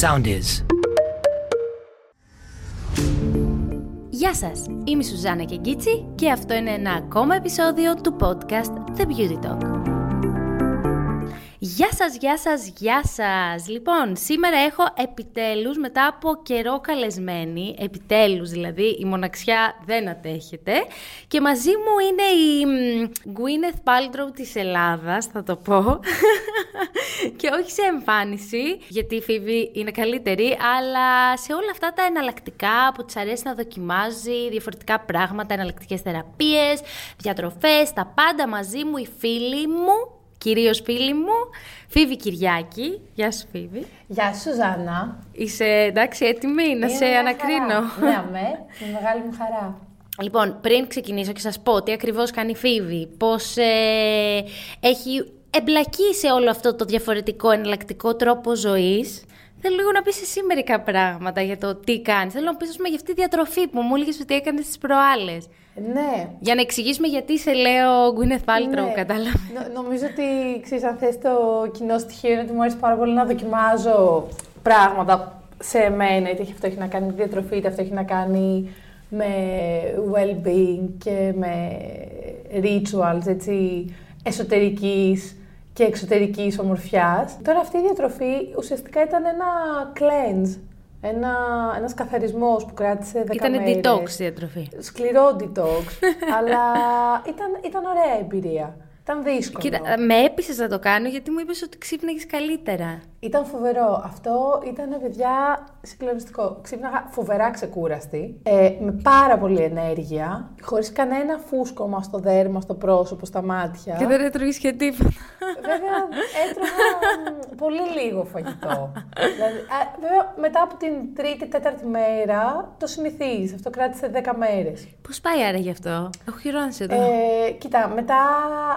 Sound is. Γεια σας, είμαι η Σουζάνα Κεγκίτσι και αυτό είναι ένα ακόμα επεισόδιο του podcast The Beauty Talk. Γεια σας, γεια σας, γεια σας. Λοιπόν, σήμερα έχω επιτέλους μετά από καιρό καλεσμένη, επιτέλους δηλαδή, η μοναξιά δεν αντέχεται και μαζί μου είναι η Gwyneth Paltrow της Ελλάδας, θα το πω, και όχι σε εμφάνιση, γιατί η Φίβη είναι καλύτερη, αλλά σε όλα αυτά τα εναλλακτικά που της αρέσει να δοκιμάζει, διαφορετικά πράγματα, εναλλακτικές θεραπείες, διατροφές, τα πάντα μαζί μου, η φίλη μου, κυρίως φίλη μου, Φίβη Κυριάκη. Γεια σου Φίβη. Γεια σου Ζάνα. Είσαι εντάξει έτοιμη να σε ανακρίνω. Ναι, με, με μεγάλη μου χαρά. Λοιπόν, πριν ξεκινήσω και σας πω τι ακριβώς κάνει η Φίβη, πώς ε, έχει εμπλακεί σε όλο αυτό το διαφορετικό εναλλακτικό τρόπο ζωής, Θέλω λίγο να πεις εσύ μερικά πράγματα για το τι κάνεις. Θέλω να πεις, πούμε, για αυτή τη διατροφή που μου έλεγες ότι έκανες τις προάλλες. Ναι. Για να εξηγήσουμε γιατί σε λέω Gwyneth Paltrow, ναι. κατάλαβες. νομίζω ότι ξέρεις, αν θες το κοινό στοιχείο είναι ότι μου αρέσει πάρα πολύ να δοκιμάζω πράγματα σε μένα. Είτε αυτό έχει να κάνει με διατροφή, είτε αυτό έχει να κάνει με well-being και με rituals έτσι, εσωτερικής και εξωτερικής ομορφιάς. Τώρα αυτή η διατροφή ουσιαστικά ήταν ένα cleanse, ένα, ένας καθαρισμός που κράτησε 10 Ήτανε μέρες. Ήταν detox διατροφή. Σκληρό detox, αλλά ήταν, ήταν ωραία εμπειρία. Ήταν δύσκολο. Κοίτα, με έπεισες να το κάνω γιατί μου είπες ότι ξύπναγες καλύτερα. Ήταν φοβερό. Αυτό ήταν, παιδιά, συγκλονιστικό. Ξύπναγα φοβερά ξεκούραστη, ε, με πάρα πολύ ενέργεια, χωρίς κανένα φούσκωμα στο δέρμα, στο πρόσωπο, στα μάτια. Και δεν έτρωγε και τίποτα. Βέβαια, έτρωγα πολύ λίγο φαγητό. δηλαδή, βέβαια, μετά από την τρίτη, τέταρτη μέρα, το συνηθίζεις. Αυτό κράτησε 10 μέρες. Πώς πάει άρα γι' αυτό, Έχω χειρώνει εδώ. Ε, κοίτα, μετά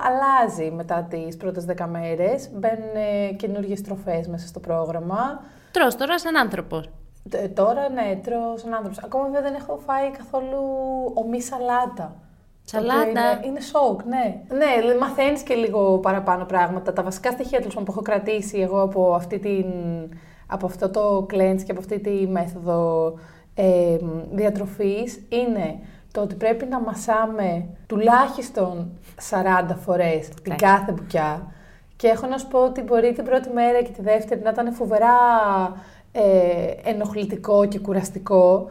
αλλάζει μετά τις πρώτες 10 μέρες. Μπαίνουν καινούργιες τροφές μέσα στο πρόγραμμα. Τρως τώρα σαν άνθρωπος. Ε, τώρα ναι, τρώω σαν άνθρωπος. Ακόμα βέβαια δεν έχω φάει καθόλου ομή σαλάτα. Σαλάτα. Είναι, είναι σοκ, ναι. Ναι, μαθαίνεις και λίγο παραπάνω πράγματα. Τα βασικά στοιχεία που έχω κρατήσει εγώ από, αυτή την, από αυτό το cleanse και από αυτή τη μέθοδο ε, διατροφής είναι το ότι πρέπει να μασάμε τουλάχιστον 40 φορές την κάθε μπουκιά και έχω να σου πω ότι μπορεί την πρώτη μέρα και τη δεύτερη να ήταν φοβερά ε, ενοχλητικό και κουραστικό.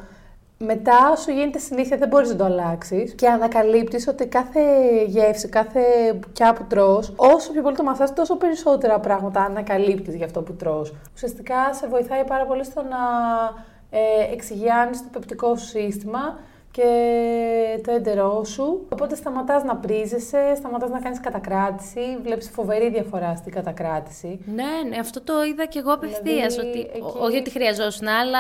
Μετά σου γίνεται συνήθεια, δεν μπορείς να το αλλάξεις και ανακαλύπτεις ότι κάθε γεύση, κάθε μπουκιά που τρως, όσο πιο πολύ το μαθάς, τόσο περισσότερα πράγματα ανακαλύπτεις για αυτό που τρως. Ουσιαστικά σε βοηθάει πάρα πολύ στο να ε, εξηγιάνεις το πεπτικό σου σύστημα και το έντερό σου. Οπότε σταματάς να πρίζεσαι, σταματάς να κάνεις κατακράτηση, βλέπεις φοβερή διαφορά στην κατακράτηση. Ναι, ναι, αυτό το είδα και εγώ απευθείας. Δηλαδή, ότι, εκεί... Όχι ότι χρειαζόσουν, αλλά.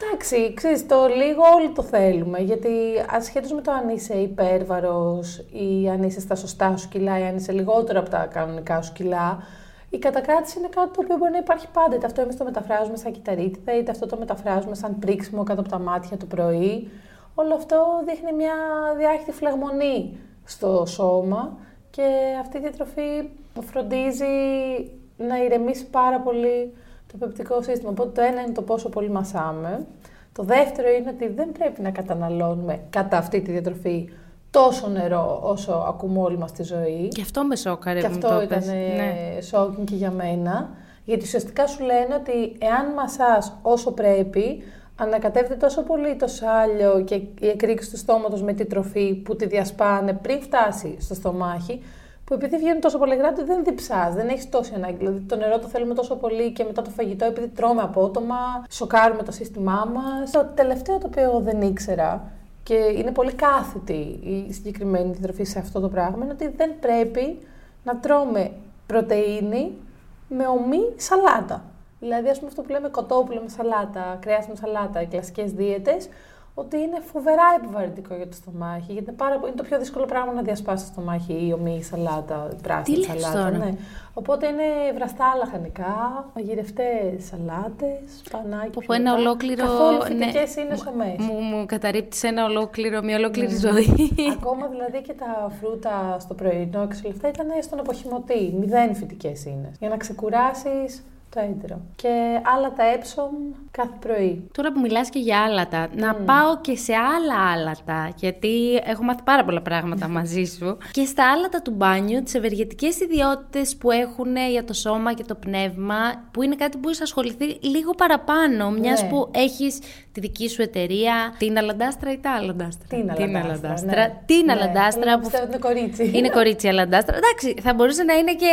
Εντάξει, ξέρεις, το λίγο όλοι το θέλουμε, γιατί ασχέτως με το αν είσαι υπέρβαρος ή αν είσαι στα σωστά σου κιλά ή αν είσαι λιγότερο από τα κανονικά σου κιλά, η κατακράτηση είναι κάτι το οποίο μπορεί να υπάρχει πάντα. Είτε αυτό εμείς το μεταφράζουμε σαν κυταρίτιδα, είτε αυτό το μεταφράζουμε σαν πρίξιμο κάτω από τα μάτια το πρωί όλο αυτό δείχνει μια διάχυτη φλεγμονή στο σώμα και αυτή η διατροφή φροντίζει να ηρεμήσει πάρα πολύ το πεπτικό σύστημα. Οπότε το ένα είναι το πόσο πολύ μασάμε. Το δεύτερο είναι ότι δεν πρέπει να καταναλώνουμε κατά αυτή τη διατροφή τόσο νερό όσο ακούμε όλοι μας στη ζωή. Και αυτό με σόκαρε. Και αυτό ήταν ναι. σόκινγκ και για μένα. Γιατί ουσιαστικά σου λένε ότι εάν μασάς όσο πρέπει, ανακατεύεται τόσο πολύ το σάλιο και η εκρήξη του στόματος με τη τροφή που τη διασπάνε πριν φτάσει στο στομάχι, που επειδή βγαίνουν τόσο πολύ γράμματα δεν διψάς, δεν έχεις τόση ανάγκη. Δηλαδή το νερό το θέλουμε τόσο πολύ και μετά το φαγητό, επειδή τρώμε απότομα, σοκάρουμε το σύστημά μας. Το τελευταίο το οποίο εγώ δεν ήξερα και είναι πολύ κάθετη η συγκεκριμένη διατροφή σε αυτό το πράγμα, είναι ότι δεν πρέπει να τρώμε πρωτεΐνη με ομή σαλάτα. Δηλαδή, ας πούμε, αυτό που λέμε κοτόπουλο με σαλάτα, κρέας με σαλάτα, οι κλασικές δίαιτες, ότι είναι φοβερά επιβαρυντικό για το στομάχι. Γιατί είναι, πάρα, είναι το πιο δύσκολο πράγμα να διασπάσει το στομάχι η ομή σαλάτα, η πράσινη Τι σαλάτα. Τώρα; Ναι. Οπότε είναι βραστά λαχανικά, μαγειρευτές σαλάτες, πανάκι. Από ένα ολόκληρο. Καθόλου φυτικές ναι. είναι στο μέσα. Μου, μου καταρρύπτει ένα ολόκληρο, μια ολόκληρη ναι. ζωή. Ακόμα δηλαδή και τα φρούτα στο πρωινό και σε λεφτά ήταν στον αποχημωτή. Μηδέν φυτικές είναι. Για να ξεκουράσεις Το έντερο. Και άλατα έψομ κάθε πρωί. Τώρα που μιλάς και για άλατα, να πάω και σε άλλα άλατα, γιατί έχω μάθει πάρα πολλά πράγματα μαζί σου. Και στα άλατα του μπάνιου, τις ευεργετικές ιδιότητες που έχουν για το σώμα και το πνεύμα, που είναι κάτι που είσαι ασχοληθεί λίγο παραπάνω, μιας Ναι. που έχεις τη δική σου εταιρεία, την Αλαντάστρα ή τα Αλαντάστρα; Την Αλαντάστρα, ναι. Την Ναι. Αλαντάστρα Είναι- που πιστεύω ότι είναι κορίτσι. είναι κορίτσι Αλαντάστρα. Εντάξει, θα μπορούσε να είναι και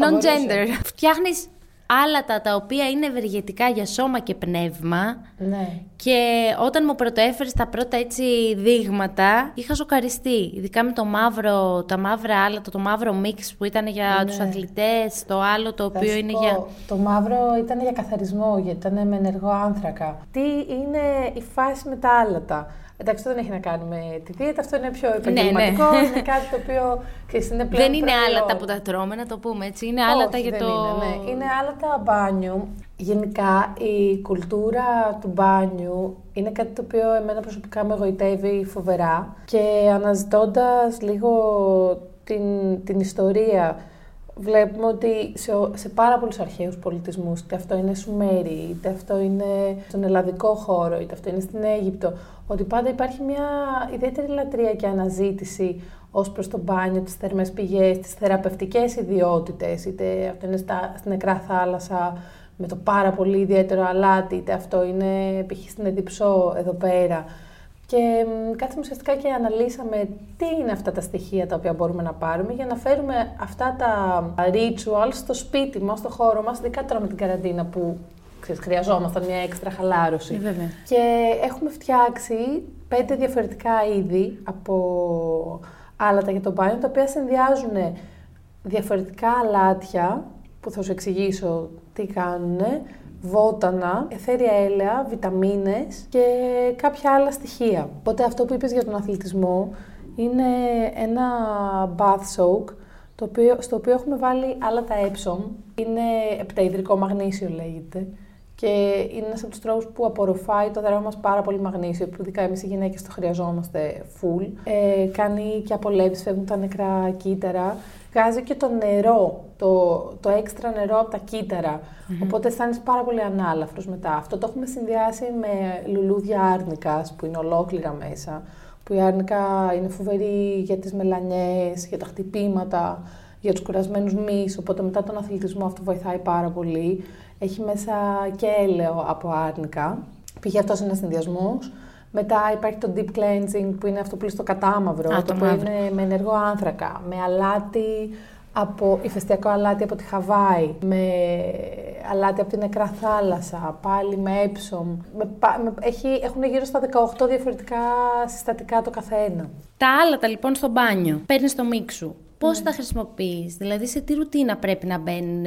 Θα non-gender. Φτιάχνεις άλατα τα οποία είναι ευεργετικά για σώμα και πνεύμα Ναι. και όταν μου πρωτοέφερες τα πρώτα έτσι δείγματα είχα σοκαριστεί. Ειδικά με το μαύρο, τα μαύρα άλατα, το μαύρο μίξ που ήταν για Ναι. τους αθλητές, το άλλο το Θα οποίο σου είναι πω, για... Το μαύρο ήταν για καθαρισμό, γιατί ήταν με ενεργό άνθρακα. Τι είναι η φάση με τα άλατα; Εντάξει, αυτό δεν έχει να κάνει με τη δίαιτα, αυτό είναι πιο επαγγελματικό. ναι. Είναι κάτι το οποίο ξέρεις, είναι πλέον Δεν είναι προϊόν. άλατα που τα τρώμε, να το πούμε έτσι. Είναι άλατα Όχι, για δεν το... Είναι, ναι. είναι άλατα μπάνιου. Γενικά η κουλτούρα του μπάνιου είναι κάτι το οποίο εμένα προσωπικά με εγωιτεύει φοβερά και αναζητώντας λίγο την, την ιστορία βλέπουμε ότι σε, ο- σε πάρα πολλούς αρχαίους πολιτισμούς, είτε αυτό είναι Σουμέρι, είτε αυτό είναι στον ελλαδικό χώρο, είτε αυτό είναι στην Αίγυπτο, ότι πάντα υπάρχει μια ιδιαίτερη λατρεία και αναζήτηση ως προς το μπάνιο, τις θερμές πηγές, τις θεραπευτικές ιδιότητες, είτε αυτό είναι στα, στην νεκρά θάλασσα με το πάρα πολύ ιδιαίτερο αλάτι, είτε αυτό είναι π.χ. στην Εδιψό εδώ πέρα. Και μ, κάτσαμε ουσιαστικά και αναλύσαμε τι είναι αυτά τα στοιχεία τα οποία μπορούμε να πάρουμε για να φέρουμε αυτά τα rituals στο σπίτι μας, στο χώρο μας, ειδικά τώρα με την καραντίνα που ξέρεις, χρειαζόμασταν μια έξτρα χαλάρωση. Ε, βέβαια. Και έχουμε φτιάξει πέντε διαφορετικά είδη από άλατα για το μπάνιο, τα οποία συνδυάζουν διαφορετικά αλάτια, που θα σου εξηγήσω τι κάνουν, βότανα, εθέρια έλαια, βιταμίνες και κάποια άλλα στοιχεία. Οπότε αυτό που είπες για τον αθλητισμό είναι ένα bath soak, το οποίο, στο οποίο έχουμε βάλει άλατα έψομ. Είναι επταειδρικό μαγνήσιο λέγεται. Και είναι ένας από τους τρόπους που απορροφάει το δέρμα μας πάρα πολύ μαγνήσιο, που ειδικά εμείς οι γυναίκες το χρειαζόμαστε full. Ε, κάνει και απολέμψει, φεύγουν τα νεκρά κύτταρα. Βγάζει και το νερό, το, το έξτρα νερό από τα κυτταρα Οπότε αισθάνεσαι πάρα πολύ ανάλαφρος μετά. Αυτό το έχουμε συνδυάσει με λουλούδια άρνικας που είναι ολόκληρα μέσα. Που η άρνικα είναι φοβερή για τις μελανιές, για τα χτυπήματα, για τους κουρασμένους μυς, οπότε μετά τον αθλητισμό αυτό βοηθάει πάρα πολύ. Έχει μέσα και έλαιο από άρνικα, πήγε αυτός είναι συνδυασμός. Μετά υπάρχει το deep cleansing που είναι αυτό που είναι στο κατάμαυρο, Α, το, το οποίο μαύρο. είναι με ενεργό άνθρακα, με αλάτι από ηφαιστειακό αλάτι από τη Χαβάη, με αλάτι από την νεκρά θάλασσα, πάλι με έψομ. Με, πα- με- έχει, έχουν γύρω στα 18 διαφορετικά συστατικά το καθένα. Τα άλατα λοιπόν στο μπάνιο. Παίρνεις το μίξ σου. Πώς Ναι. τα χρησιμοποιείς, δηλαδή σε τι ρουτίνα πρέπει να μπαίνουν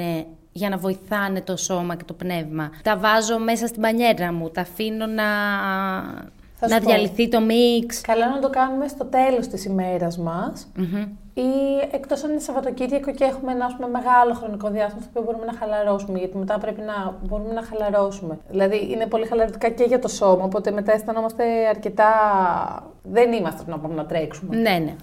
για να βοηθάνε το σώμα και το πνεύμα; Τα βάζω μέσα στην πανιέρα μου, τα αφήνω να, Θα σου να πω. διαλυθεί το μίξ. Καλό να το κάνουμε στο τέλος της ημέρας μας Μμμ. ή εκτός αν είναι Σαββατοκύριακο και έχουμε ένα ας πούμε, μεγάλο χρονικό διάστημα στο οποίο μπορούμε να χαλαρώσουμε, γιατί μετά πρέπει να μπορούμε να χαλαρώσουμε. Δηλαδή είναι πολύ χαλαρωτικά και για το σώμα, οπότε μετά αισθανόμαστε αρκετά... Δεν είμαστε να πάμε να τρέξουμε. Ναι, ναι.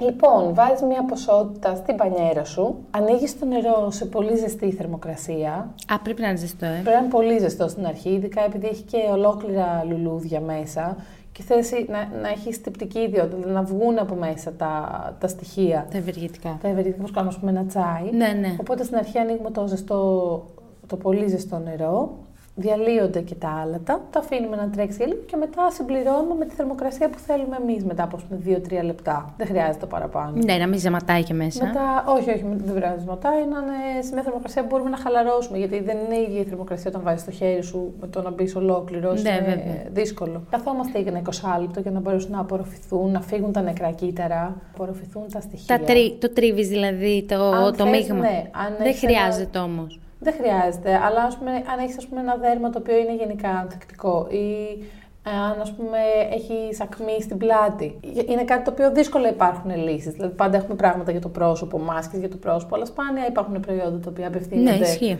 Λοιπόν, βάζεις μια ποσότητα στην πανιέρα σου, ανοίγεις το νερό σε πολύ ζεστή θερμοκρασία. Α, πρέπει να είναι ζεστό, ε. Πρέπει να είναι πολύ ζεστό στην αρχή, ειδικά επειδή έχει και ολόκληρα λουλούδια μέσα και θες να, να έχεις τυπτική ιδιότητα, δηλαδή να βγουν από μέσα τα, τα στοιχεία. Τα ευεργετικά. Τα ευεργετικά όπως κάνουμε, ας πούμε, ένα τσάι. Ναι, ναι. Οπότε στην αρχή ανοίγουμε το, ζεστό, το πολύ ζεστό νερό, διαλύονται και τα άλατα, το αφήνουμε να τρέξει για λίγο και μετά συμπληρώνουμε με τη θερμοκρασία που θέλουμε εμείς μετά από 2-3 λεπτά. Δεν χρειάζεται παραπάνω. Ναι, να μην ζαματάει και μέσα. Μετά, όχι, όχι, δεν πρέπει να σματάει, να είναι σε μια θερμοκρασία που μπορούμε να χαλαρώσουμε. Γιατί δεν είναι η ίδια η θερμοκρασία όταν βάζεις το χέρι σου με το να μπεις ολόκληρος. Ναι, είναι βέβαια. δύσκολο. Καθόμαστε για ένα 20 λεπτό για να μπορέσουν να απορροφηθούν, να φύγουν τα νεκρά κύτταρα, να απορροφηθούν τα στοιχεία. Τα τρι... Το τρίβεις δηλαδή το, Αν το θες, μείγμα. ναι. Αν Δεν έχεις ένα- χρειάζεται όμως. Δεν χρειάζεται, αλλά ας πούμε, αν έχεις ένα δέρμα το οποίο είναι γενικά ανθεκτικό ή αν ας πούμε έχει ακμή στην πλάτη. Είναι κάτι το οποίο δύσκολα υπάρχουν λύσεις. Δηλαδή πάντα έχουμε πράγματα για το πρόσωπο, μάσκες για το πρόσωπο, αλλά σπάνια υπάρχουν προϊόντα τα οποία Ναι, απευθύνονται ισχύει.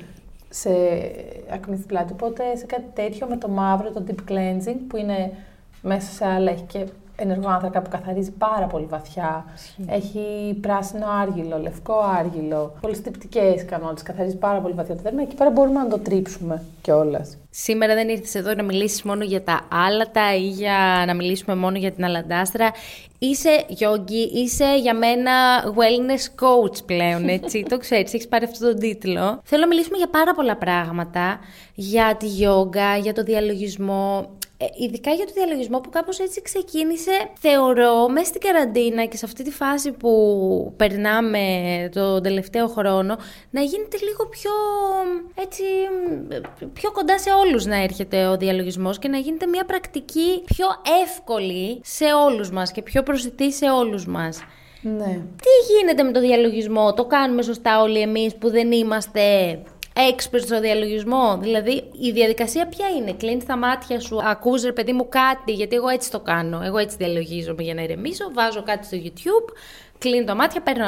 σε ακμή στην πλάτη. Οπότε σε κάτι τέτοιο με το μαύρο, το deep cleansing που είναι μέσα σε άλλα έχει και ενεργό άνθρακα που καθαρίζει πάρα πολύ βαθιά. Έχει πράσινο άργυλο, λευκό άργυλο, πολύ στυπτικέ ικανότητες, καθαρίζει πάρα πολύ βαθιά το δέρμα. Εκεί πέρα μπορούμε να το τρίψουμε κιόλας. Σήμερα δεν ήρθες εδώ να μιλήσεις μόνο για τα άλατα ή για να μιλήσουμε μόνο για την αλαντάστρα. Είσαι γιόγκι, είσαι για μένα wellness coach πλέον, έτσι. το ξέρεις, έχεις πάρει αυτό τον τίτλο. Θέλω να μιλήσουμε για πάρα πολλά πράγματα. Για τη γιόγκα, για το διαλογισμό, ε, ειδικά για το διαλογισμό που κάπως έτσι ξεκίνησε, θεωρώ, μέσα στην καραντίνα και σε αυτή τη φάση που περνάμε το τελευταίο χρόνο, να γίνεται λίγο πιο, έτσι, πιο κοντά σε όλους να έρχεται ο διαλογισμός και να γίνεται μια πρακτική πιο εύκολη σε όλους μας και πιο προσιτή σε όλους μας. Ναι. Τι γίνεται με το διαλογισμό, το κάνουμε σωστά όλοι εμείς που δεν είμαστε expert στο διαλογισμό. Δηλαδή, η διαδικασία ποια είναι; Κλείνεις τα μάτια σου, ακούς ρε παιδί μου κάτι, γιατί εγώ έτσι το κάνω. Εγώ έτσι διαλογίζομαι για να ηρεμήσω. Βάζω κάτι στο YouTube, κλείνω τα μάτια, παίρνω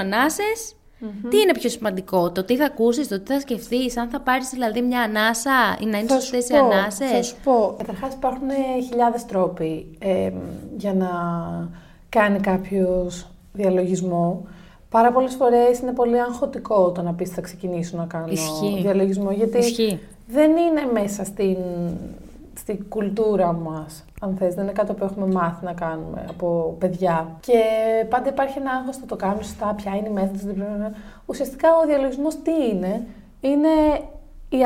Τι είναι πιο σημαντικό, το τι θα ακούσεις, το τι θα σκεφτείς, αν θα πάρεις δηλαδή μια ανάσα ή να είναι σωστέ οι ανάσες; Θα σου πω. Καταρχάς, υπάρχουν χιλιάδες τρόποι ε, για να κάνει κάποιος διαλογισμό. Πάρα πολλές φορές είναι πολύ αγχωτικό το να πεις θα ξεκινήσω να κάνω διαλογισμό. Γιατί δεν είναι μέσα στην, στην κουλτούρα μας, αν θες. Δεν είναι κάτι που έχουμε μάθει να κάνουμε από παιδιά. Και πάντα υπάρχει ένα άγχος να το κάνουμε σωστά, ποια είναι η μέθοδος. Ουσιαστικά ο διαλογισμός τι είναι, είναι η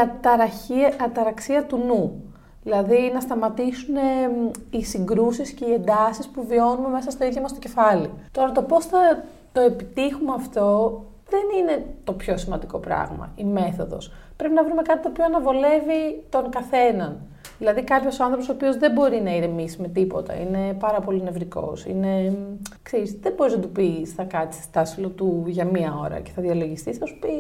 αταραξία του νου. Δηλαδή να σταματήσουν οι συγκρούσεις και οι εντάσεις που βιώνουμε μέσα στο ίδιο μας το κεφάλι. Τώρα το πώς θα το επιτύχουμε αυτό δεν είναι το πιο σημαντικό πράγμα, η μέθοδος. Πρέπει να βρούμε κάτι το οποίο αναβολεύει τον καθέναν. Δηλαδή κάποιος άνθρωπος ο οποίος δεν μπορεί να ηρεμήσει με τίποτα, είναι πάρα πολύ νευρικός. Είναι. Ξέρεις, δεν μπορείς να του πεις θα κάτσεις στάσιλο του για μία ώρα και θα διαλογιστείς, θα σου πει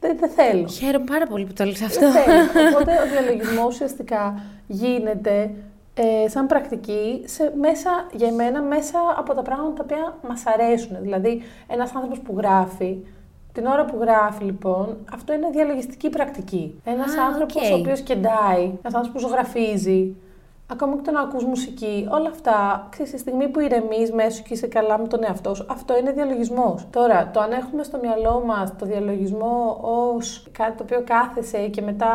δεν, δεν θέλω. Χαίρομαι πάρα πολύ που το λες αυτό. Οπότε ο διαλογισμός ουσιαστικά γίνεται ε, σαν πρακτική σε, μέσα, για μένα μέσα από τα πράγματα τα οποία μας αρέσουν. Δηλαδή, ένας άνθρωπος που γράφει, την ώρα που γράφει λοιπόν, αυτό είναι διαλογιστική πρακτική. Ένας ah, άνθρωπος ο οποίος κεντάει, ένας άνθρωπος που ζωγραφίζει, ακόμα και το να ακούς μουσική, όλα αυτά, ξέρεις, τη στιγμή που ηρεμείς μέσα και είσαι καλά με τον εαυτό σου, αυτό είναι διαλογισμός. Τώρα, το αν έχουμε στο μυαλό μας το διαλογισμό ως κάτι το οποίο κάθεσαι και μετά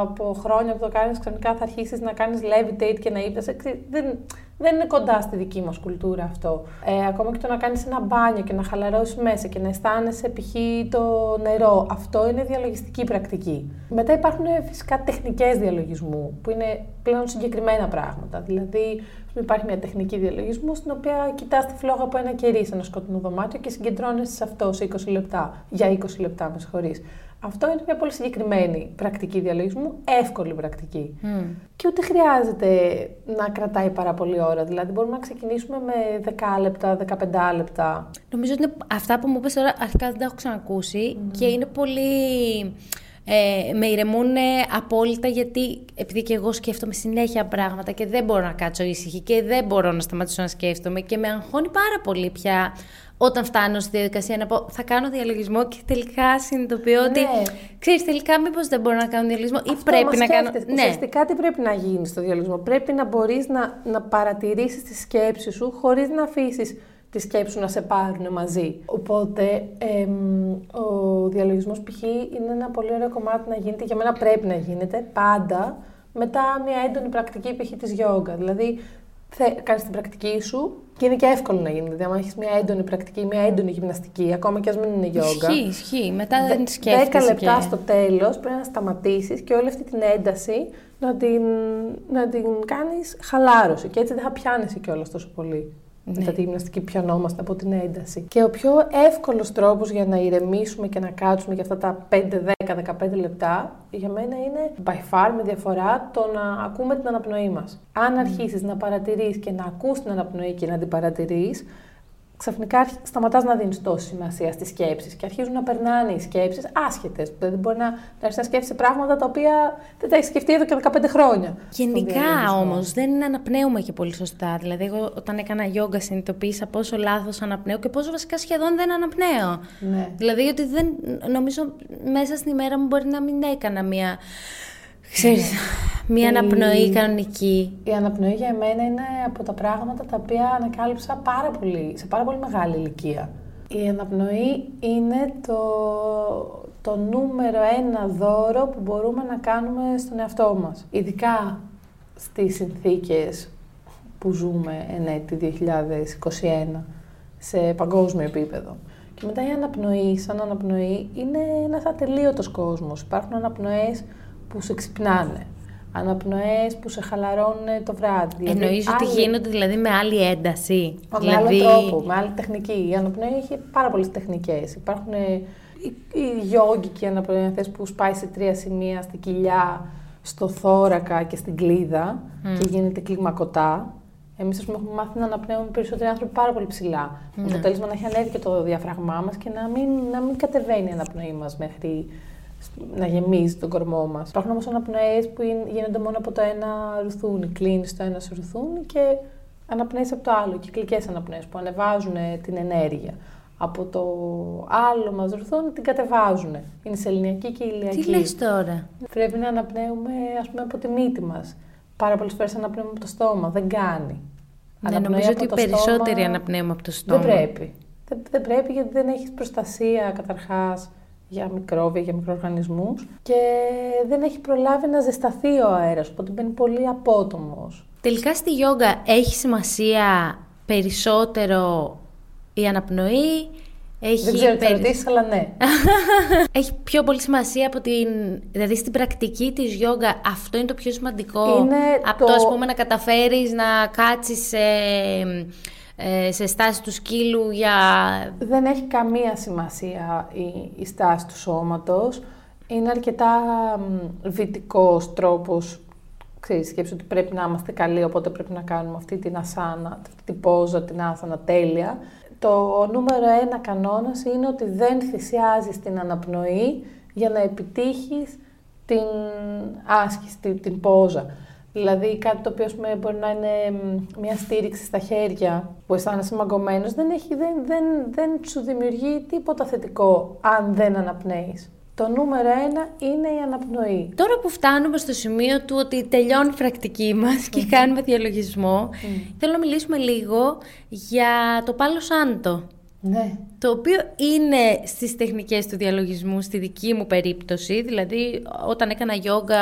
από χρόνια που το κάνεις ξαφνικά θα αρχίσεις να κάνεις levitate και να ύπτασαι, δεν, δεν είναι κοντά στη δική μας κουλτούρα αυτό. Ε, ακόμα και το να κάνεις ένα μπάνιο και να χαλαρώσεις μέσα και να αισθάνεσαι π.χ. το νερό, αυτό είναι διαλογιστική πρακτική. Μετά υπάρχουν φυσικά τεχνικές διαλογισμού, που είναι πλέον συγκεκριμένα πράγματα. Δηλαδή, υπάρχει μια τεχνική διαλογισμού στην οποία κοιτάς τη φλόγα από ένα κερί σε ένα σκοτεινό δωμάτιο και συγκεντρώνεσαι σε αυτό σε 20 λεπτά. Για 20 λεπτά, με συγχωρείς. Αυτό είναι μια πολύ συγκεκριμένη πρακτική διαλογισμού, εύκολη πρακτική. Mm. Και ούτε χρειάζεται να κρατάει πάρα πολύ ώρα. Δηλαδή, μπορούμε να ξεκινήσουμε με 10 λεπτά, 15 λεπτά. Νομίζω ότι αυτά που μου είπες τώρα αρχικά δεν τα έχω ξανακούσει mm. και είναι πολύ. Ε, με ηρεμούν απόλυτα γιατί επειδή και εγώ σκέφτομαι συνέχεια πράγματα και δεν μπορώ να κάτσω ήσυχη και δεν μπορώ να σταματήσω να σκέφτομαι και με αγχώνει πάρα πολύ πια όταν φτάνω στη διαδικασία να πω θα κάνω διαλογισμό και τελικά συνειδητοποιώ ότι. Ναι. Ξέρεις, τελικά μήπως δεν μπορώ να κάνω διαλογισμό ή πρέπει να κάνω. Ναι. Ουσιαστικά τι πρέπει να γίνει στο διαλογισμό; Πρέπει να μπορείς να, να παρατηρήσεις τι σκέψει σου χωρίς να αφήσεις τη σκέψη σου να σε πάρουν μαζί. Οπότε εμ, ο διαλογισμός π.χ. είναι ένα πολύ ωραίο κομμάτι να γίνεται. Για μένα πρέπει να γίνεται πάντα μετά μια έντονη πρακτική π.χ. της γιόγκα. Δηλαδή κάνεις την πρακτική σου και είναι και εύκολο να γίνει. Δηλαδή, αν έχεις μια έντονη πρακτική, μια έντονη γυμναστική, ακόμα και ας μην είναι γιόγκα. Ισχύει, ισχύει. Μετά δεν τη σκέφτεσαι. 10 λεπτά και... στο τέλος πρέπει να σταματήσεις και όλη αυτή την ένταση να την, να την κάνεις χαλάρωση. Και έτσι δεν θα πιάνεσαι κιόλας τόσο πολύ. Ναι. Μετά τη γυμναστική πιανόμαστε από την ένταση. Και ο πιο εύκολος τρόπος για να ηρεμήσουμε και να κάτσουμε για αυτά τα 5, 10, 15 λεπτά, για μένα είναι by far με διαφορά το να ακούμε την αναπνοή μας. Αν αρχίσεις να παρατηρείς και να ακούς την αναπνοή και να την παρατηρείς, ξαφνικά σταματάς να δίνεις τόση σημασία στις σκέψεις και αρχίζουν να περνάνε οι σκέψεις άσχετες. Δηλαδή, μπορεί να, να να σκέφτεσαι πράγματα τα οποία δεν τα έχεις σκεφτεί εδώ και 15 χρόνια. Γενικά όμως δεν αναπνέουμε και πολύ σωστά. Δηλαδή, εγώ όταν έκανα γιόγκα συνειδητοποίησα πόσο λάθος αναπνέω και πόσο βασικά σχεδόν δεν αναπνέω. Ναι. Δηλαδή, ότι δεν, νομίζω μέσα στην ημέρα μου μπορεί να μην έκανα μία. Ξέρεις, Μία αναπνοή κανονική. Η αναπνοή για μένα είναι από τα πράγματα τα οποία ανακάλυψα πάρα πολύ, σε πάρα πολύ μεγάλη ηλικία. Η αναπνοή είναι το, το νούμερο ένα δώρο που μπορούμε να κάνουμε στον εαυτό μας. Ειδικά στις συνθήκες που ζούμε εν έτη 2021 σε παγκόσμιο επίπεδο. Και μετά η αναπνοή, σαν αναπνοή, είναι ένας ατελείωτος κόσμος. Υπάρχουν αναπνοές που σε ξυπνάνε. Αναπνοές που σε χαλαρώνουν το βράδυ. Δηλαδή, Εννοείς ότι γίνονται δηλαδή με άλλη ένταση. Με δηλαδή... άλλο τρόπο, με άλλη τεχνική. Η αναπνοή έχει πάρα πολλές τεχνικές. Υπάρχουν οι γιόγκικοι αναπνοές που σπάει σε τρία σημεία, στην κοιλιά, στο θώρακα και στην κλίδα και γίνεται κλιμακωτά. Εμείς, ας πούμε, έχουμε μάθει να αναπνέουμε περισσότεροι άνθρωποι πάρα πολύ ψηλά. Mm. Με το ναι. τέλο να έχει ανέβει και το διαφραγμά μας και να μην, να μην κατεβαίνει η αναπνοή μας μέχρι να γεμίζει τον κορμό μας. Υπάρχουν όμως αναπνοές που γίνονται μόνο από το ένα ρουθούνι. Κλείνει το ένα σου ρουθούνι και αναπνέεις από το άλλο. Κυκλικές αναπνοέ που ανεβάζουν την ενέργεια. Από το άλλο μας ρουθούνι την κατεβάζουν. Είναι σεληνιακή και ηλιακή. Τι λες τώρα; Πρέπει να αναπνέουμε, ας πούμε, από τη μύτη μας. Πάρα πολλές φορές αναπνέουμε από το στόμα. Δεν κάνει. Ναι, νομίζω ότι οι περισσότεροι στόμα... αναπνέουμε από το στόμα. Δεν πρέπει. Δεν, δεν πρέπει γιατί δεν έχεις προστασία καταρχάς για μικρόβια, για μικροοργανισμούς και δεν έχει προλάβει να ζεσταθεί ο αέρας, οπότε μπαίνει πολύ απότομος. Τελικά στη γιόγκα έχει σημασία περισσότερο η αναπνοή, έχει Δεν ξέρω τι περι... αλλά ναι. έχει πιο πολύ σημασία από την... Δηλαδή στην πρακτική της γιόγκα αυτό είναι το πιο σημαντικό. Είναι από το... το ας πούμε να καταφέρεις να κάτσεις σε, ε, σε στάση του σκύλου για... Δεν έχει καμία σημασία η, η στάση του σώματος. Είναι αρκετά βυτικός τρόπος ξέρεις, σκέψου ότι πρέπει να είμαστε καλοί, οπότε πρέπει να κάνουμε αυτή την ασάνα, αυτή την πόζα, την άσανα τέλεια. Το νούμερο ένα κανόνας είναι ότι δεν θυσιάζεις την αναπνοή για να επιτύχεις την άσκηση, την, την πόζα. Δηλαδή κάτι το οποίο πούμε, μπορεί να είναι μια στήριξη στα χέρια που αισθάνεσαι μαγκωμένος, δεν, δεν, δεν, δεν σου δημιουργεί τίποτα θετικό αν δεν αναπνέεις. Το νούμερο ένα είναι η αναπνοή. Τώρα που φτάνουμε στο σημείο του ότι τελειώνει η πρακτική μας και κάνουμε διαλογισμό, θέλω να μιλήσουμε λίγο για το πάλο σάντο. Ναι. Το οποίο είναι στις τεχνικές του διαλογισμού, στη δική μου περίπτωση. Δηλαδή, όταν έκανα γιόγκα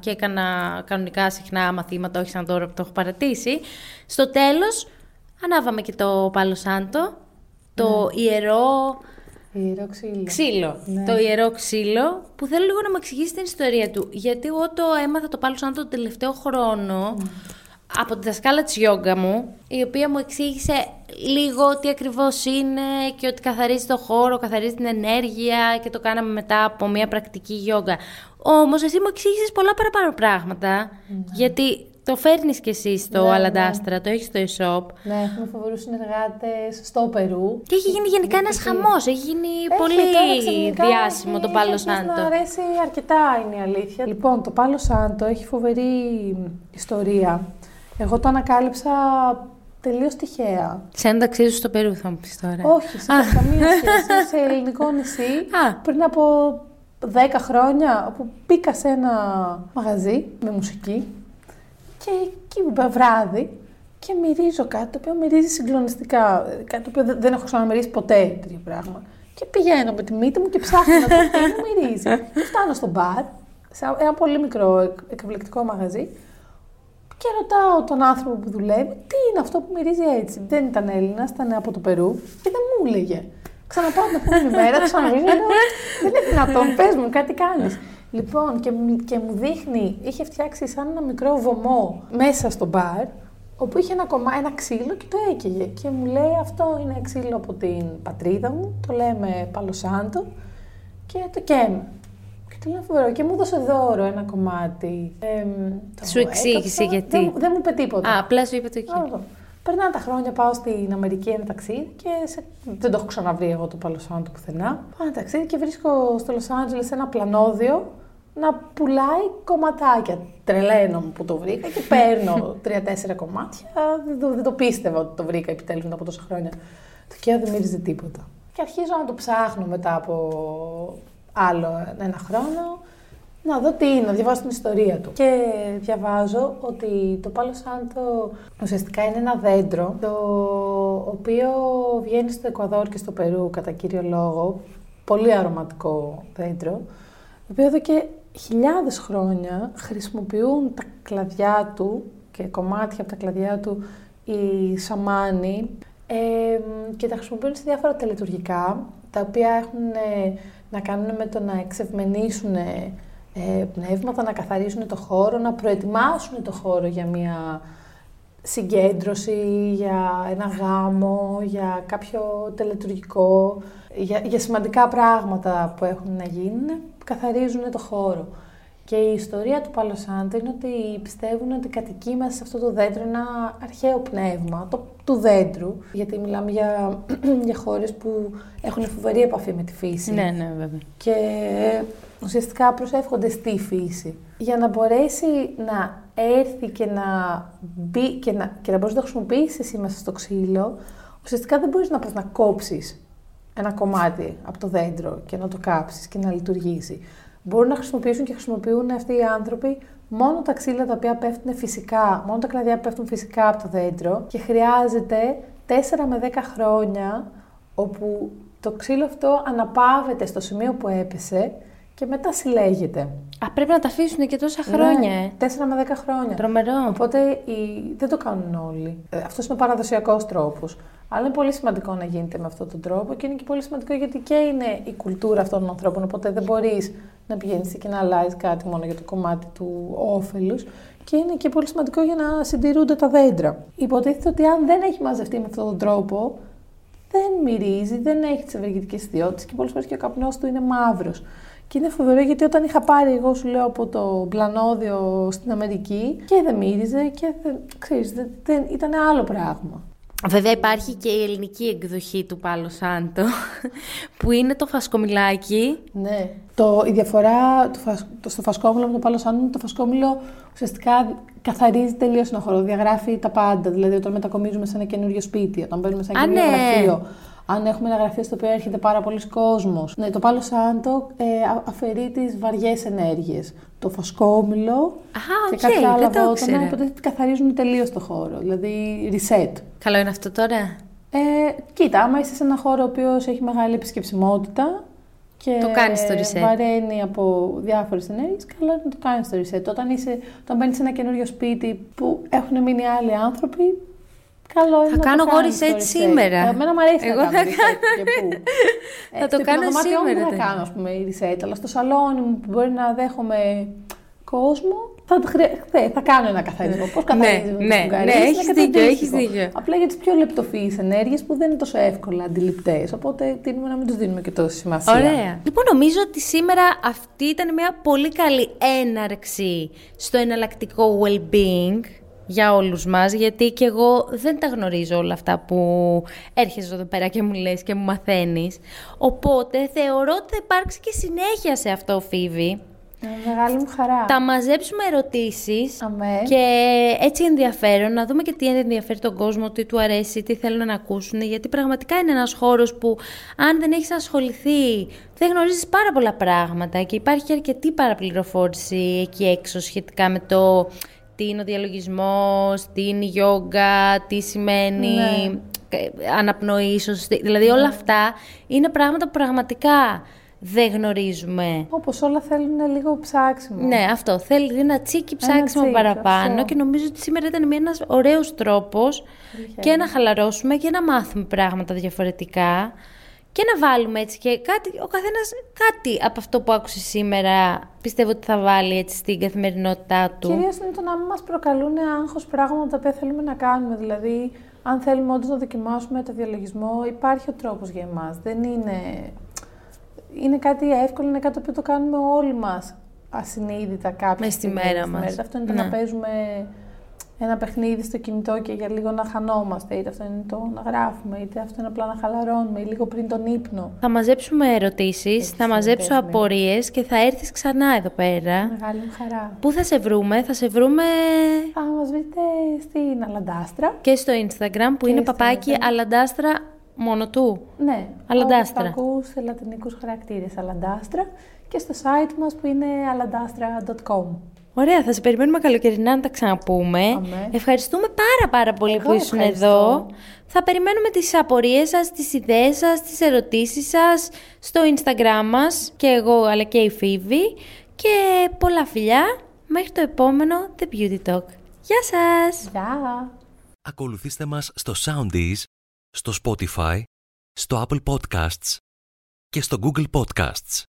και έκανα κανονικά συχνά μαθήματα, όχι σαν τώρα που το έχω παρατήσει, στο τέλος ανάβαμε και το πάλο σάντο, το ναι. ιερό Ιερό ξύλο. Ξύλο. Ναι. Το ιερό ξύλο που θέλω λίγο να μου εξηγήσει την ιστορία του. Γιατί εγώ το έμαθα το πάλι σαν τον τελευταίο χρόνο από τη δασκάλα της γιόγκα μου, η οποία μου εξήγησε λίγο τι ακριβώς είναι και ότι καθαρίζει το χώρο, καθαρίζει την ενέργεια και το κάναμε μετά από μια πρακτική γιόγκα. Όμως εσύ μου εξήγησες πολλά παραπάνω πράγματα, γιατί το φέρνεις κι εσύ στο ναι, Αλαντάστρα, ναι. το έχεις στο e-shop. Ναι, έχουμε φοβερούς συνεργάτες στο Περού. Και έχει γίνει γενικά ένας χαμός. Έχει γίνει πολύ διάσημο το Πάλο Σάντο. Μου αρέσει αρκετά, είναι η αλήθεια. Λοιπόν, το Πάλο Σάντο έχει φοβερή ιστορία. Εγώ το ανακάλυψα τελείως τυχαία. Σε ένα ταξίδι στο Περού, θα μου πεις τώρα. Όχι, σε καμία σχέση. σε ελληνικό νησί. πριν από 10 χρόνια, όπου μπήκα σε ένα μαγαζί με μουσική και εκεί βράδυ και μυρίζω κάτι το οποίο μυρίζει συγκλονιστικά. Κάτι το οποίο δεν έχω ξαναμυρίσει ποτέ τέτοιο πράγμα. Και πηγαίνω με τη μύτη μου και ψάχνω να δω τι μου μυρίζει. Και φτάνω στο μπαρ, σε ένα πολύ μικρό εκπληκτικό μαγαζί και ρωτάω τον άνθρωπο που δουλεύει τι είναι αυτό που μυρίζει έτσι. Δεν ήταν Έλληνας, ήταν από το Περού και δεν μου έλεγε. Ξαναπάω την επόμενη μέρα, ξαναμυρίζω. Δεν είναι δυνατόν, πες μου, κάτι κάνεις. Λοιπόν, και, και μου δείχνει, είχε φτιάξει σαν ένα μικρό βωμό μέσα στο μπαρ, όπου είχε ένα, κομμά, ένα ξύλο και το έκαιγε. Και μου λέει αυτό είναι ξύλο από την πατρίδα μου, το λέμε Παλοσάντο και το καίμε. Και το λέω φοβερό και μου έδωσε δώρο ένα κομμάτι. Ε, Σου εξήγησε γιατί. Δεν, δεν μου είπε τίποτα. Α, απλά σου είπε το εκεί. Περνάνε τα χρόνια, πάω στην Αμερική ένα ταξίδι και σε... δεν το έχω ξαναβρει εγώ το Παλοσάντο πουθενά. Πάω ένα ταξίδι και βρίσκω στο Λο Άντζελε ένα πλανόδιο να πουλάει κομματάκια. Τρελαίνω μου που το βρήκα και παίρνω τρία-τέσσερα κομμάτια. Δεν το, δεν το πίστευα ότι το βρήκα επιτέλους μετά από τόσα χρόνια. Το και δεν μύριζε τίποτα. Και αρχίζω να το ψάχνω μετά από άλλο ένα χρόνο να δω τι είναι, να διαβάσω την ιστορία του. Και διαβάζω ότι το Πάλο Σάντο ουσιαστικά είναι ένα δέντρο το οποίο βγαίνει στο Εκουαδόρ και στο Περού κατά κύριο λόγο. Πολύ αρωματικό δέντρο. Το οποίο εδώ και χιλιάδες χρόνια χρησιμοποιούν τα κλαδιά του και κομμάτια από τα κλαδιά του οι σαμάνοι ε, και τα χρησιμοποιούν σε διάφορα τελετουργικά τα οποία έχουν ε, να κάνουν με το να εξευμενήσουν ε, πνεύματα, να καθαρίσουν το χώρο, να προετοιμάσουν το χώρο για μια συγκέντρωση, για ένα γάμο, για κάποιο τελετουργικό, για, για σημαντικά πράγματα που έχουν να γίνουν, καθαρίζουν το χώρο. Και η ιστορία του Παλοσάντο είναι ότι πιστεύουν ότι κατοικεί μέσα σε αυτό το δέντρο ένα αρχαίο πνεύμα το, του δέντρου. Γιατί μιλάμε για, για χώρες που έχουν φοβερή επαφή με τη φύση. Ναι, ναι, βέβαια. Και ουσιαστικά προσεύχονται στη φύση. Για να μπορέσει να έρθει και να μπει και να, και να μπορείς να το χρησιμοποιήσεις εσύ μέσα στο ξύλο, ουσιαστικά δεν μπορείς να πας να κόψεις ένα κομμάτι από το δέντρο και να το κάψεις και να λειτουργήσει. Μπορούν να χρησιμοποιήσουν και χρησιμοποιούν αυτοί οι άνθρωποι μόνο τα ξύλα τα οποία πέφτουν φυσικά, μόνο τα κλαδιά που πέφτουν φυσικά από το δέντρο και χρειάζεται 4 με 10 χρόνια όπου το ξύλο αυτό αναπαύεται στο σημείο που έπεσε και μετά συλλέγεται. Α, πρέπει να τα αφήσουν και τόσα χρόνια. Ναι, 4 με 10 χρόνια. Τρομερό. Οπότε οι... δεν το κάνουν όλοι. Ε, Αυτός είναι ο παραδοσιακός τρόπος. Αλλά είναι πολύ σημαντικό να γίνεται με αυτόν τον τρόπο και είναι και πολύ σημαντικό γιατί και είναι η κουλτούρα αυτών των ανθρώπων. Οπότε δεν μπορείς να πηγαίνεις και να αλλάζεις κάτι μόνο για το κομμάτι του όφελους. Και είναι και πολύ σημαντικό για να συντηρούνται τα δέντρα. Υποτίθεται ότι αν δεν έχει μαζευτεί με αυτόν τον τρόπο, δεν μυρίζει, δεν έχει τις ευεργετικές ιδιότητες και πολλές φορές και ο καπνός του είναι μαύρος. Και είναι φοβερό γιατί όταν είχα πάρει, εγώ σου λέω, από το πλανόδιο στην Αμερική και δεν μύριζε και δεν, ξέρεις, δεν, δεν, ήταν άλλο πράγμα. Βέβαια υπάρχει και η ελληνική εκδοχή του Πάλο Σάντο, που είναι το φασκομιλάκι. Ναι. Το, η διαφορά του φας, το, στο φασκόμηλο με το Πάλο Σάντο είναι το φασκόμηλο ουσιαστικά καθαρίζει τελείως ένα χώρο, διαγράφει τα πάντα. Δηλαδή όταν μετακομίζουμε σε ένα καινούριο σπίτι, όταν μπαίνουμε σε ένα καινούριο ναι. γραφείο, αν έχουμε ένα γραφείο στο οποίο έρχεται πάρα πολλοί κόσμος. Ναι, το Πάλο Σάντο ε, αφαιρεί τις βαριές ενέργειες. Το φωσκόμηλο και okay, κάποια άλλα βότανα υποτίθεται καθαρίζουν τελείως το χώρο. Δηλαδή reset. Καλό είναι αυτό τώρα. Ε, κοίτα, άμα είσαι σε ένα χώρο ο οποίος έχει μεγάλη επισκεψιμότητα, και το κάνεις το reset. βαραίνει από διάφορες ενέργειες, καλό είναι να το κάνεις το reset. Όταν, είσαι, όταν μπαίνεις σε ένα καινούριο σπίτι που έχουν μείνει άλλοι άνθρωποι, Καλό θα κάνω εγώ reset σήμερα. Εμένα μου αρέσει εγώ να κάνω θα κάνω... και πού. θα το κάνω σήμερα. Δεν θα κάνω, ας πούμε, reset, αλλά στο σαλόνι μου που μπορεί να δέχομαι κόσμο, θα, θα κάνω ένα καθαρισμό. Πώς καθαρίζεις ναι, ναι, ναι, έχεις δίκιο, έχεις δίκιο. Απλά για τις πιο λεπτοφυείς ενέργειες που δεν είναι τόσο εύκολα αντιληπτές. Οπότε τείνουμε να μην τους δίνουμε και τόση σημασία. Ωραία. Λοιπόν, νομίζω ότι σήμερα αυτή ήταν μια πολύ καλή έναρξη στο εναλλακτικό well-being για όλους μας, γιατί και εγώ δεν τα γνωρίζω όλα αυτά που έρχεσαι εδώ πέρα και μου λες και μου μαθαίνεις. Οπότε θεωρώ ότι θα υπάρξει και συνέχεια σε αυτό, Φίβη. Μεγάλη μου χαρά. Θα μαζέψουμε ερωτήσεις και έτσι ενδιαφέρον, να δούμε και τι ενδιαφέρει τον κόσμο, τι του αρέσει, τι θέλουν να ακούσουν, γιατί πραγματικά είναι ένας χώρος που αν δεν έχεις ασχοληθεί, δεν γνωρίζεις πάρα πολλά πράγματα και υπάρχει αρκετή παραπληροφόρηση εκεί έξω σχετικά με το τι είναι ο διαλογισμός, τι είναι η γιόγκα, τι σημαίνει ναι. αναπνοής, σωστή. Δηλαδή όλα ναι. αυτά είναι πράγματα που πραγματικά δεν γνωρίζουμε. Όπως όλα θέλουν λίγο ψάξιμο. Ναι, αυτό. Θέλει ένα τσίκι ψάξιμο ένα παραπάνω και νομίζω ότι σήμερα ήταν ένας ωραίος τρόπος και να χαλαρώσουμε και να μάθουμε πράγματα διαφορετικά και να βάλουμε έτσι και κάτι, ο καθένας κάτι από αυτό που άκουσε σήμερα πιστεύω ότι θα βάλει έτσι στην καθημερινότητά του. Κυρίως είναι το να μην μας προκαλούν άγχος πράγματα που θέλουμε να κάνουμε. Δηλαδή, αν θέλουμε όντως να δοκιμάσουμε το διαλογισμό, υπάρχει ο τρόπος για εμάς. Δεν είναι... Είναι κάτι εύκολο, είναι κάτι που το κάνουμε όλοι μας ασυνείδητα κάποια Μες στη μέρα μας. Αυτό είναι το να ναι. παίζουμε ένα παιχνίδι στο κινητό και για λίγο να χανόμαστε, είτε αυτό είναι το να γράφουμε, είτε αυτό είναι απλά να χαλαρώνουμε, ή λίγο πριν τον ύπνο. Θα μαζέψουμε ερωτήσεις, θα μαζέψω απορίες και θα έρθεις ξανά εδώ πέρα. Μεγάλη μου χαρά. Πού θα σε βρούμε, θα σε βρούμε. Θα μας βρείτε στην Αλαντάστρα. Και στο Instagram που είναι παπάκι Αλαντάστρα μόνο του. Ναι, Αλαντάστρα. Ακούς λατινικούς χαρακτήρες Αλαντάστρα και στο site μας που είναι alandastra.com. Ωραία, θα σε περιμένουμε καλοκαιρινά να τα ξαναπούμε. Αμέ. Ευχαριστούμε πάρα πάρα πολύ Εγώ που ήσουν ευχαριστώ. εδώ. Θα περιμένουμε τις απορίες σας, τις ιδέες σας, τις ερωτήσεις σας στο Instagram μας και εγώ αλλά και η Φίβη. Και πολλά φιλιά μέχρι το επόμενο The Beauty Talk. Γεια σας! Γεια! Ακολουθήστε μας στο Soundees, στο Spotify, στο Apple Podcasts και στο Google Podcasts.